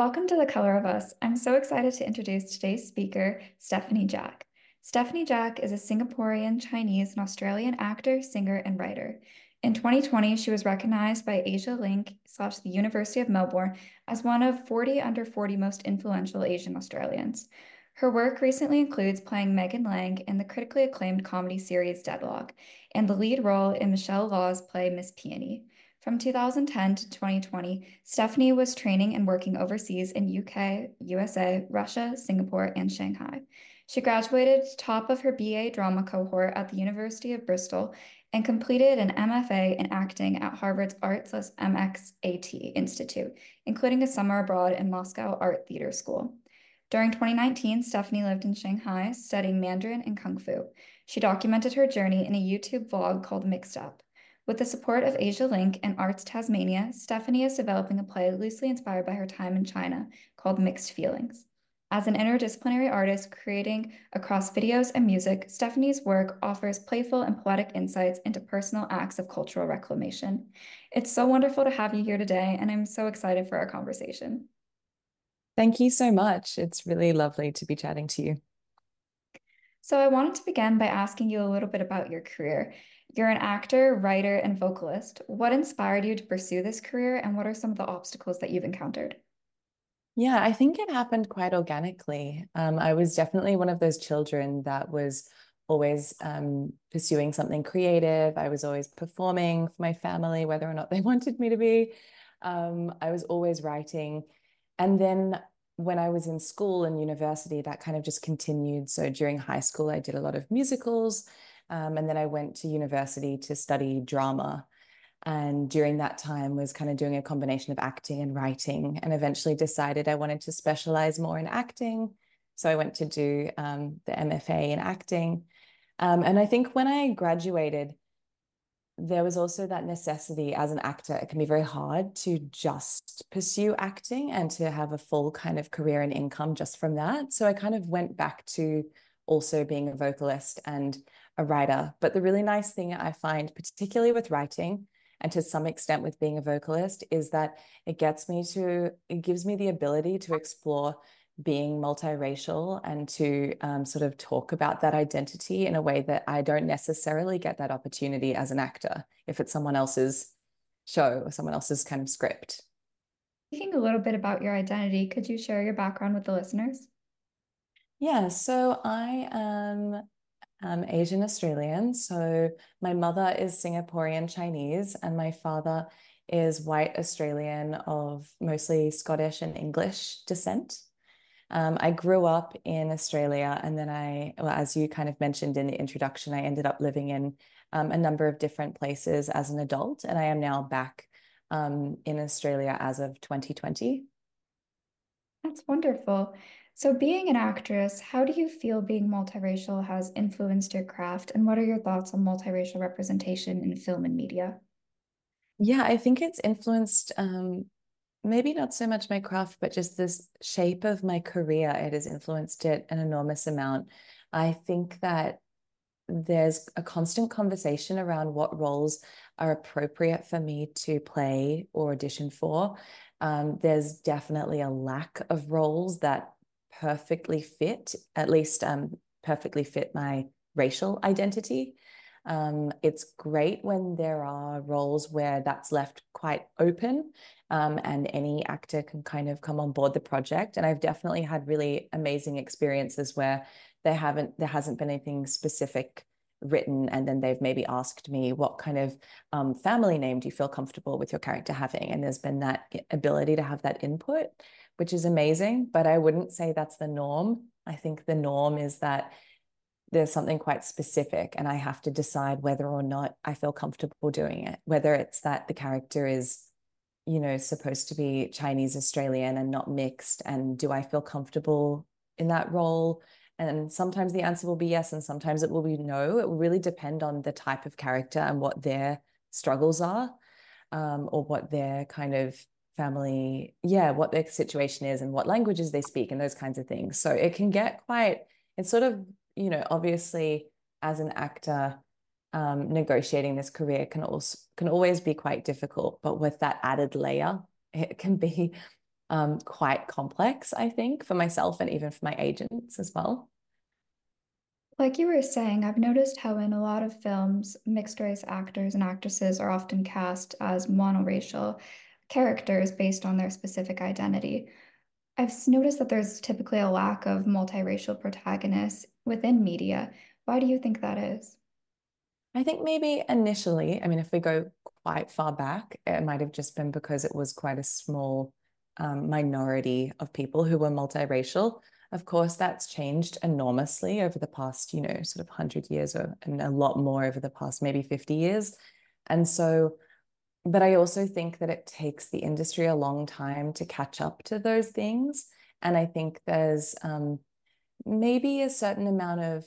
Welcome to The Color of Us. I'm so excited to introduce today's speaker, Stephanie Jack. Stephanie Jack is a Singaporean, Chinese, and Australian actor, singer, and writer. In 2020, she was recognized by Asialink slash the University of Melbourne as one of 40 under 40 most influential Asian Australians. Her work recently includes playing Megan Lang in the critically acclaimed comedy series Deadloch and the lead role in Michelle Law's play Miss Peony. From 2010 to 2020, Stephanie was training and working overseas in UK, USA, Russia, Singapore, and Shanghai. She graduated top of her BA drama cohort at the University of Bristol and completed an MFA in acting at Harvard's Arts MXAT Institute, including a summer abroad in Moscow Art Theater School. During 2019, Stephanie lived in Shanghai studying Mandarin and Kung Fu. She documented her journey in a YouTube vlog called Mixed Up. With the support of Asialink and Arts Tasmania, Stephanie is developing a play loosely inspired by her time in China called Mixed Feelings. As an interdisciplinary artist creating across videos and music, Stephanie's work offers playful and poetic insights into personal acts of cultural reclamation. It's so wonderful to have you here today, and I'm so excited for our conversation. Thank you so much. It's really lovely to be chatting to you. So, I wanted to begin by asking you a little bit about your career. You're an actor, writer, and vocalist. What inspired you to pursue this career, and what are some of the obstacles that you've encountered? Yeah, I think it happened quite organically. Um, I was definitely one of those children that was always um, pursuing something creative. I was always performing for my family, whether or not they wanted me to be. Um, I was always writing. And then when I was in school and university, that kind of just continued. So during high school, I did a lot of musicals. Um, and then I went to university to study drama. And during that time was kind of doing a combination of acting and writing and eventually decided I wanted to specialize more in acting. So I went to do um, the MFA in acting. Um, and I think when I graduated, there was also that necessity as an actor. It can be very hard to just pursue acting and to have a full kind of career and income just from that. So I kind of went back to also being a vocalist and a writer. But the really nice thing I find, particularly with writing, and to some extent with being a vocalist, is that it gets me to, it gives me the ability to explore being multiracial and to um, sort of talk about that identity in a way that I don't necessarily get that opportunity as an actor if it's someone else's show or someone else's kind of script. Speaking a little bit about your identity, could you share your background with the listeners? Yeah, so I am um, Asian Australian. So my mother is Singaporean Chinese, and my father is white Australian of mostly Scottish and English descent. Um, I grew up in Australia, and then I, well, as you kind of mentioned in the introduction, I ended up living in um, a number of different places as an adult, and I am now back um, in Australia as of 2020. That's wonderful. So, being an actress, how do you feel being multiracial has influenced your craft? And what are your thoughts on multiracial representation in film and media? Yeah, I think it's influenced um, maybe not so much my craft, but just this shape of my career. It has influenced it an enormous amount. I think that there's a constant conversation around what roles are appropriate for me to play or audition for. Um, there's definitely a lack of roles that perfectly fit, at least um, perfectly fit my racial identity. Um, it's great when there are roles where that's left quite open um, and any actor can kind of come on board the project. And I've definitely had really amazing experiences where there haven't there hasn't been anything specific written and then they've maybe asked me what kind of um, family name do you feel comfortable with your character having and there's been that ability to have that input which is amazing. But I wouldn't say that's the norm. I think the norm is that there's something quite specific and I have to decide whether or not I feel comfortable doing it, whether it's that the character is, you know, supposed to be Chinese Australian and not mixed. And do I feel comfortable in that role? And sometimes the answer will be yes, and sometimes it will be no. It will really depend on the type of character and what their struggles are, um, or what their kind of family, yeah, what their situation is and what languages they speak and those kinds of things. So it can get quite, it's sort of, you know, obviously as an actor, um, negotiating this career can also can always be quite difficult. But with that added layer, it can be um, quite complex, I think, for myself and even for my agents as well. Like you were saying, I've noticed how in a lot of films, mixed race actors and actresses are often cast as monoracial characters based on their specific identity. I've noticed that there's typically a lack of multiracial protagonists within media. Why do you think that is? I think maybe initially, I mean, if we go quite far back, it might have just been because it was quite a small um, minority of people who were multiracial. Of course, that's changed enormously over the past, you know, sort of 100 years or, and a lot more over the past maybe 50 years. And so, but I also think that it takes the industry a long time to catch up to those things. And I think there's um, maybe a certain amount of,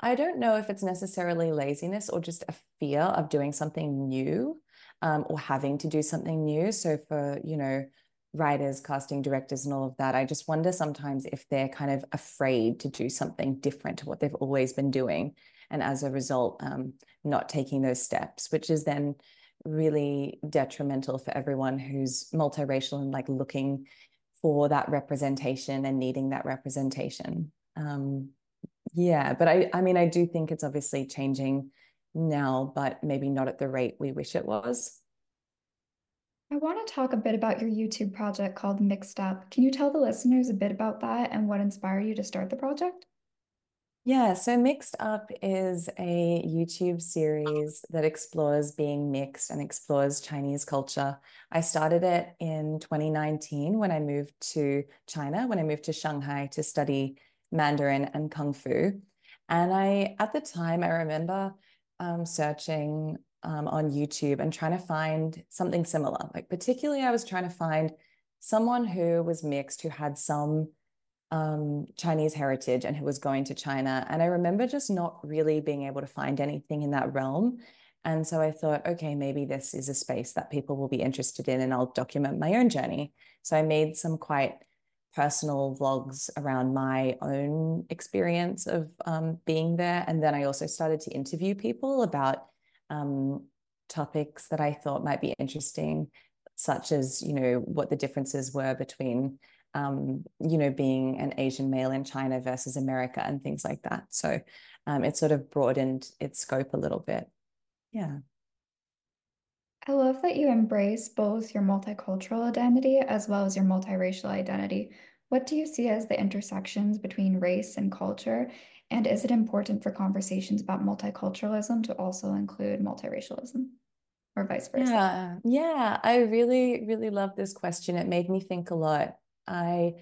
I don't know if it's necessarily laziness or just a fear of doing something new um, or having to do something new. So for, you know, writers, casting directors, and all of that. I just wonder sometimes if they're kind of afraid to do something different to what they've always been doing. And as a result, um, not taking those steps, which is then really detrimental for everyone who's multiracial and like looking for that representation and needing that representation. Um, yeah, but I, I mean, I do think it's obviously changing now, but maybe not at the rate we wish it was. I want to talk a bit about your YouTube project called Mixed Up. Can you tell the listeners a bit about that and what inspired you to start the project? Yeah, so Mixed Up is a YouTube series that explores being mixed and explores Chinese culture. I started it in 2019 when I moved to China, when I moved to Shanghai to study Mandarin and Kung Fu. And I, at the time, I remember um, searching um, on YouTube and trying to find something similar. Like, particularly, I was trying to find someone who was mixed, who had some um, Chinese heritage and who was going to China. And I remember just not really being able to find anything in that realm. And so I thought, okay, maybe this is a space that people will be interested in, and I'll document my own journey. So I made some quite personal vlogs around my own experience of um, being there. And then I also started to interview people about um, topics that I thought might be interesting, such as, you know, what the differences were between, um, you know, being an Asian male in China versus America and things like that. So um, it sort of broadened its scope a little bit. Yeah. I love that you embrace both your multicultural identity as well as your multiracial identity. What do you see as the intersections between race and culture? And is it important for conversations about multiculturalism to also include multiracialism or vice versa? Yeah, yeah. I really, really love this question. It made me think a lot. I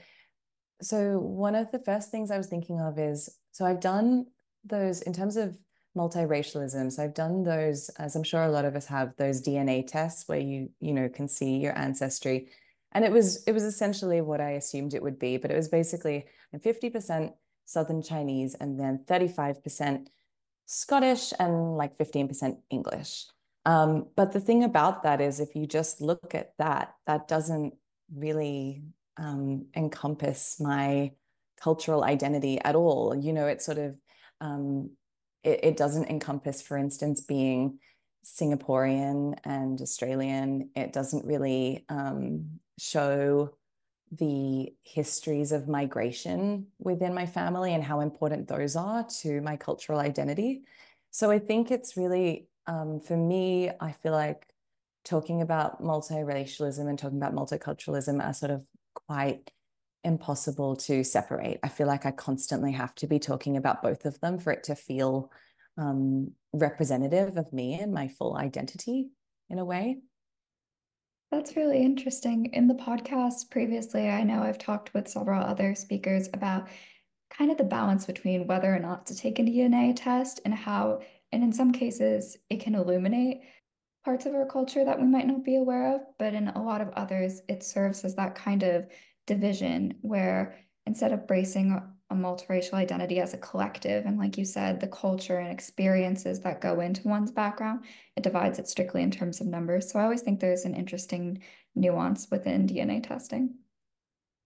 so one of the first things I was thinking of is so I've done those in terms of multiracialism. So I've done those, as I'm sure a lot of us have, those DNA tests where you, you know, can see your ancestry. And it was it was essentially what I assumed it would be, but it was basically I'm 50% Southern Chinese and then 35% Scottish and like 15% English. Um, but the thing about that is if you just look at that, that doesn't really um, encompass my cultural identity at all. You know, it sort of um, it, it doesn't encompass, for instance, being Singaporean and Australian. It doesn't really um, show the histories of migration within my family and how important those are to my cultural identity. So I think it's really, um, for me, I feel like talking about multiracialism and talking about multiculturalism are sort of quite impossible to separate. I feel like I constantly have to be talking about both of them for it to feel um, representative of me and my full identity in a way. That's really interesting. In the podcast previously, I know I've talked with several other speakers about kind of the balance between whether or not to take a DNA test and how, and in some cases, it can illuminate parts of our culture that we might not be aware of. But in a lot of others, it serves as that kind of division where instead of bracing a multiracial identity as a collective. And like you said, the culture and experiences that go into one's background, it divides it strictly in terms of numbers. So I always think there's an interesting nuance within DNA testing.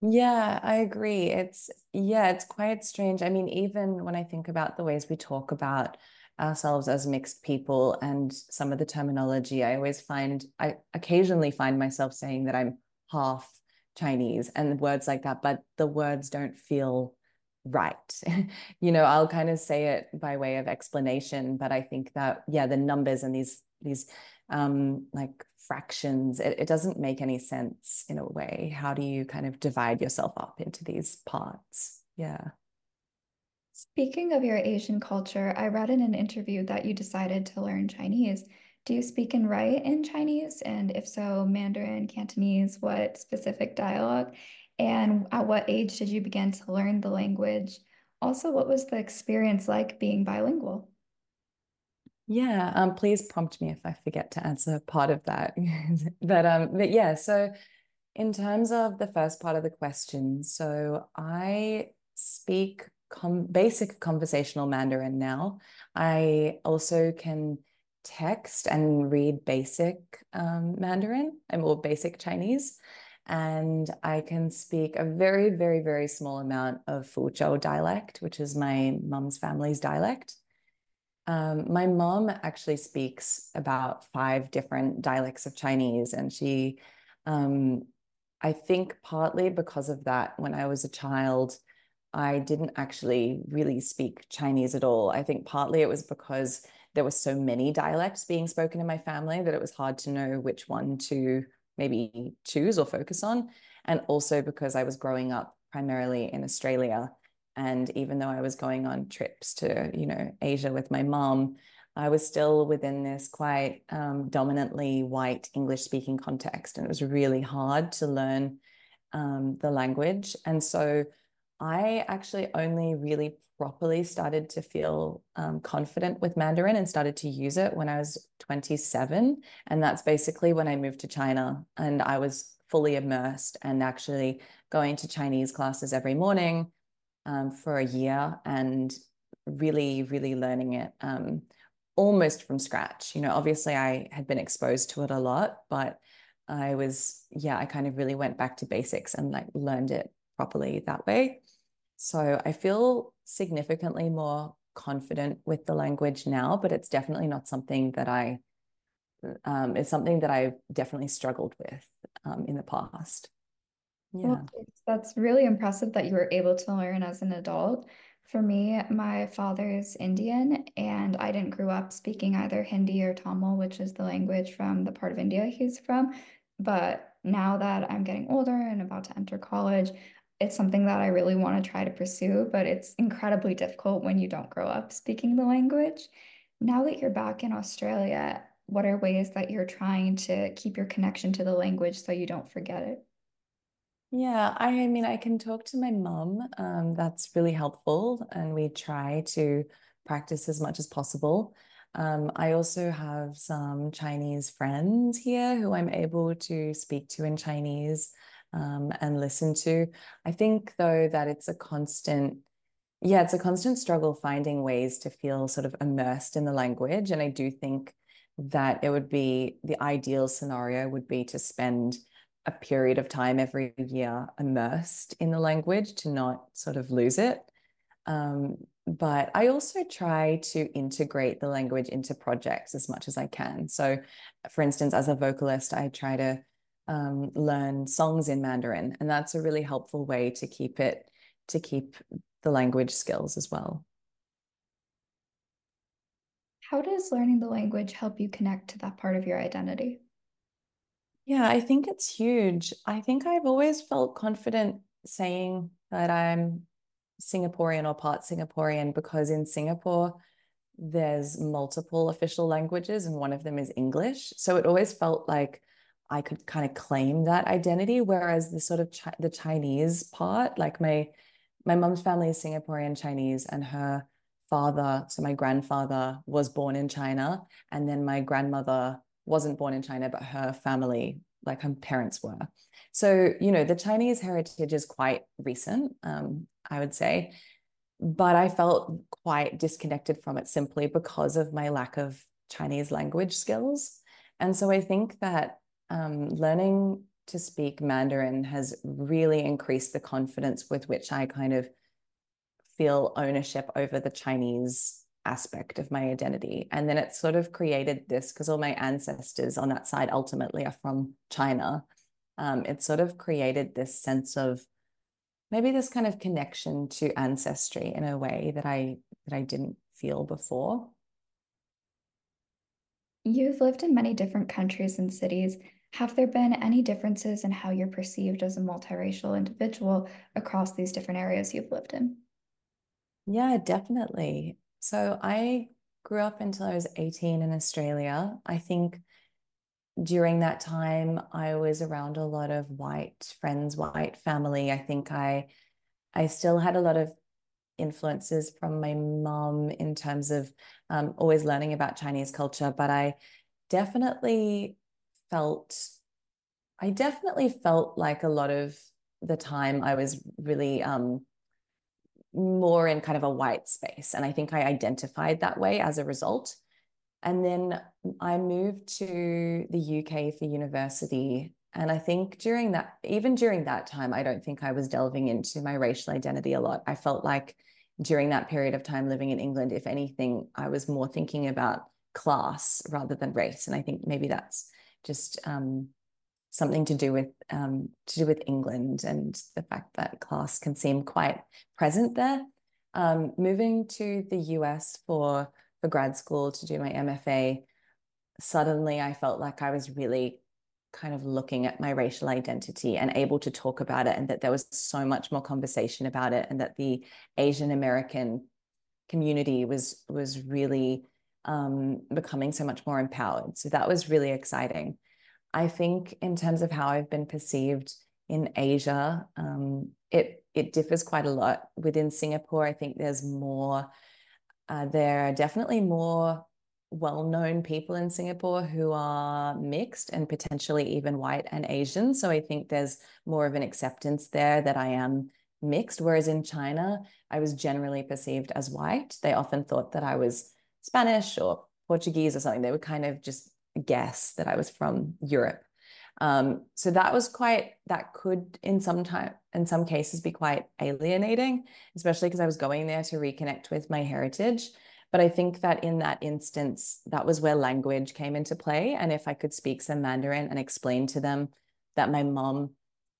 Yeah, I agree. It's, yeah, it's quite strange. I mean, even when I think about the ways we talk about ourselves as mixed people and some of the terminology, I always find, I occasionally find myself saying that I'm half Chinese and words like that, but the words don't feel right. you know, I'll kind of say it by way of explanation, but I think that yeah, the numbers and these these um like fractions, it, it doesn't make any sense in a way. How do you kind of divide yourself up into these parts? Yeah. Speaking of your Asian culture, I read in an interview that you decided to learn Chinese. Do you speak and write in Chinese? And if so, Mandarin, Cantonese, what specific dialogue? And at what age did you begin to learn the language? Also, what was the experience like being bilingual? Yeah, um, please prompt me if I forget to answer part of that. but um, but yeah, so in terms of the first part of the question, so I speak com basic conversational Mandarin now. I also can text and read basic um, Mandarin and more basic Chinese. And I can speak a very, very, very small amount of Fuzhou dialect, which is my mum's family's dialect. Um, my mom actually speaks about five different dialects of Chinese, and she, um, I think, partly because of that, when I was a child, I didn't actually really speak Chinese at all. I think partly it was because there were so many dialects being spoken in my family that it was hard to know which one to maybe choose or focus on. And also because I was growing up primarily in Australia. And even though I was going on trips to, you know, Asia with my mom, I was still within this quite um, dominantly white English speaking context. And it was really hard to learn um, the language. And so I actually only really properly started to feel um, confident with Mandarin and started to use it when I was 27. And that's basically when I moved to China and I was fully immersed and actually going to Chinese classes every morning um, for a year and really, really learning it um, almost from scratch. You know, obviously I had been exposed to it a lot, but I was, yeah, I kind of really went back to basics and like learned it properly that way. So I feel significantly more confident with the language now, but it's definitely not something that I, um, it's something that I've definitely struggled with um, in the past. Yeah. Well, that's really impressive that you were able to learn as an adult. For me, my father's Indian, and I didn't grow up speaking either Hindi or Tamil, which is the language from the part of India he's from. But now that I'm getting older and about to enter college, it's something that I really want to try to pursue, but it's incredibly difficult when you don't grow up speaking the language. Now that you're back in Australia, what are ways that you're trying to keep your connection to the language so you don't forget it? Yeah, I mean, I can talk to my mum. Um, that's really helpful, and we try to practice as much as possible. Um, I also have some Chinese friends here who I'm able to speak to in Chinese um, and listen to. I think, though, that it's a constant, yeah, it's a constant struggle finding ways to feel sort of immersed in the language. And I do think that it would be the ideal scenario would be to spend a period of time every year immersed in the language to not sort of lose it. Um, but I also try to integrate the language into projects as much as I can. So, for instance, as a vocalist, I try to um, learn songs in Mandarin, and that's a really helpful way to keep it to keep the language skills as well. How does learning the language help you connect to that part of your identity? Yeah, I think it's huge. I think I've always felt confident saying that I'm Singaporean or part Singaporean because in Singapore, there's multiple official languages and one of them is English. So it always felt like I could kind of claim that identity. Whereas the sort of chi- the Chinese part, like my my mom's family is Singaporean Chinese, and her father, so my grandfather, was born in China, and then my grandmother wasn't born in China, but her family, like her parents were. So you know, the Chinese heritage is quite recent, um, I would say, but I felt quite disconnected from it simply because of my lack of Chinese language skills. And so I think that um, learning to speak Mandarin has really increased the confidence with which I kind of feel ownership over the Chinese aspect of my identity. And then it sort of created this because all my ancestors on that side ultimately are from China. um, it sort of created this sense of maybe this kind of connection to ancestry in a way that I that I didn't feel before. You've lived in many different countries and cities. Have there been any differences in how you're perceived as a multiracial individual across these different areas you've lived in? Yeah, definitely. So I grew up until I was 18 in Australia. I think during that time I was around a lot of white friends, white family. I think I I still had a lot of influences from my mom in terms of um, always learning about Chinese culture, but I definitely felt I definitely felt like a lot of the time I was really um, more in kind of a white space. And I think I identified that way as a result. And then I moved to the UK for university. And I think during that, even during that time, I don't think I was delving into my racial identity a lot. I felt like during that period of time living in England, if anything, I was more thinking about class rather than race. And I think maybe that's just um, something to do with um, to do with England and the fact that class can seem quite present there. Um, moving to the US for for grad school to do my MFA, suddenly I felt like I was really kind of looking at my racial identity and able to talk about it, and that there was so much more conversation about it, and that the Asian American community was was really um, becoming so much more empowered. So that was really exciting. I think in terms of how I've been perceived in Asia, um, it it differs quite a lot. Within Singapore, I think there's more. Uh, there are definitely more well-known people in Singapore who are mixed and potentially even white and Asian. So I think there's more of an acceptance there that I am mixed. Whereas in China, I was generally perceived as white. They often thought that I was Spanish or Portuguese or something. They would kind of just guess that I was from Europe. Um, so that was quite that could in some time in some cases be quite alienating, especially because I was going there to reconnect with my heritage. But I think that in that instance, that was where language came into play. And if I could speak some Mandarin and explain to them that my mom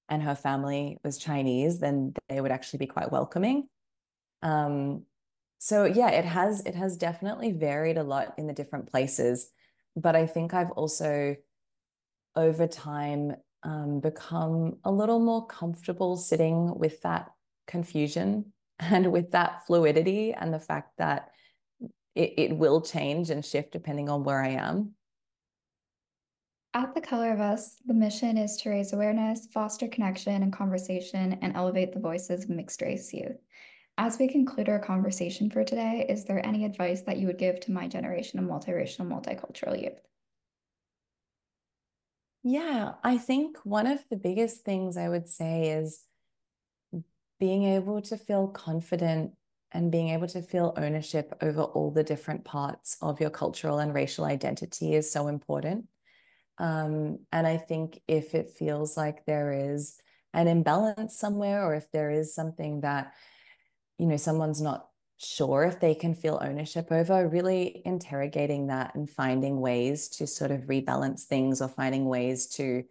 and her family was Chinese, then they would actually be quite welcoming. Um, so yeah, it has it has definitely varied a lot in the different places but I think I've also over time um, become a little more comfortable sitting with that confusion and with that fluidity and the fact that it, it will change and shift depending on where I am. At The Color of Us, the mission is to raise awareness, foster connection and conversation, and elevate the voices of mixed race youth. As we conclude our conversation for today, is there any advice that you would give to my generation of multiracial, multicultural youth? Yeah, I think one of the biggest things I would say is being able to feel confident and being able to feel ownership over all the different parts of your cultural and racial identity is so important. Um, and I think if it feels like there is an imbalance somewhere, or if there is something that you know someone's not sure if they can feel ownership over really interrogating that and finding ways to sort of rebalance things or finding ways to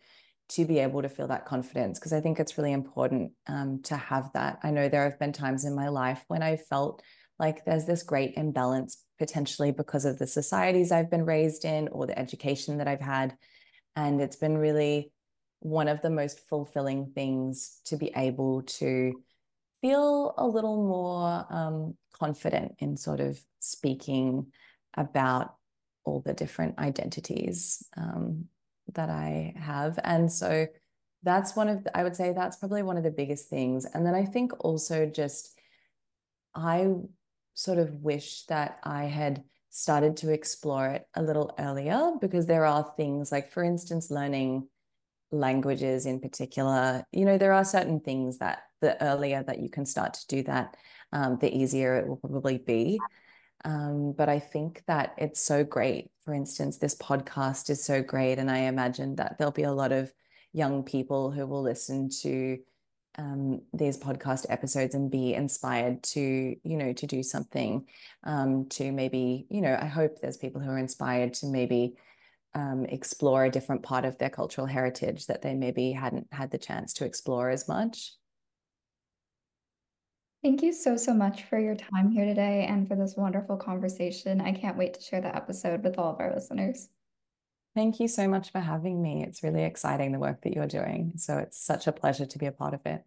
to be able to feel that confidence because i think it's really important um, to have that. I know there have been times in my life when i felt like there's this great imbalance potentially because of the societies i've been raised in or the education that i've had and it's been really one of the most fulfilling things to be able to feel a little more um, confident in sort of speaking about all the different identities um, that I have. And so that's one of, the, I would say that's probably one of the biggest things. And then I think also just, I sort of wish that I had started to explore it a little earlier because there are things like, for instance, learning languages in particular, you know, there are certain things that the earlier that you can start to do that, um, the easier it will probably be. Um, but I think that it's so great. For instance, this podcast is so great. And I imagine that there'll be a lot of young people who will listen to um, these podcast episodes and be inspired to, you know, to do something, um, to maybe, you know, I hope there's people who are inspired to maybe um, explore a different part of their cultural heritage that they maybe hadn't had the chance to explore as much. Thank you so, so much for your time here today and for this wonderful conversation. I can't wait to share the episode with all of our listeners. Thank you so much for having me. It's really exciting the work that you're doing. So it's such a pleasure to be a part of it.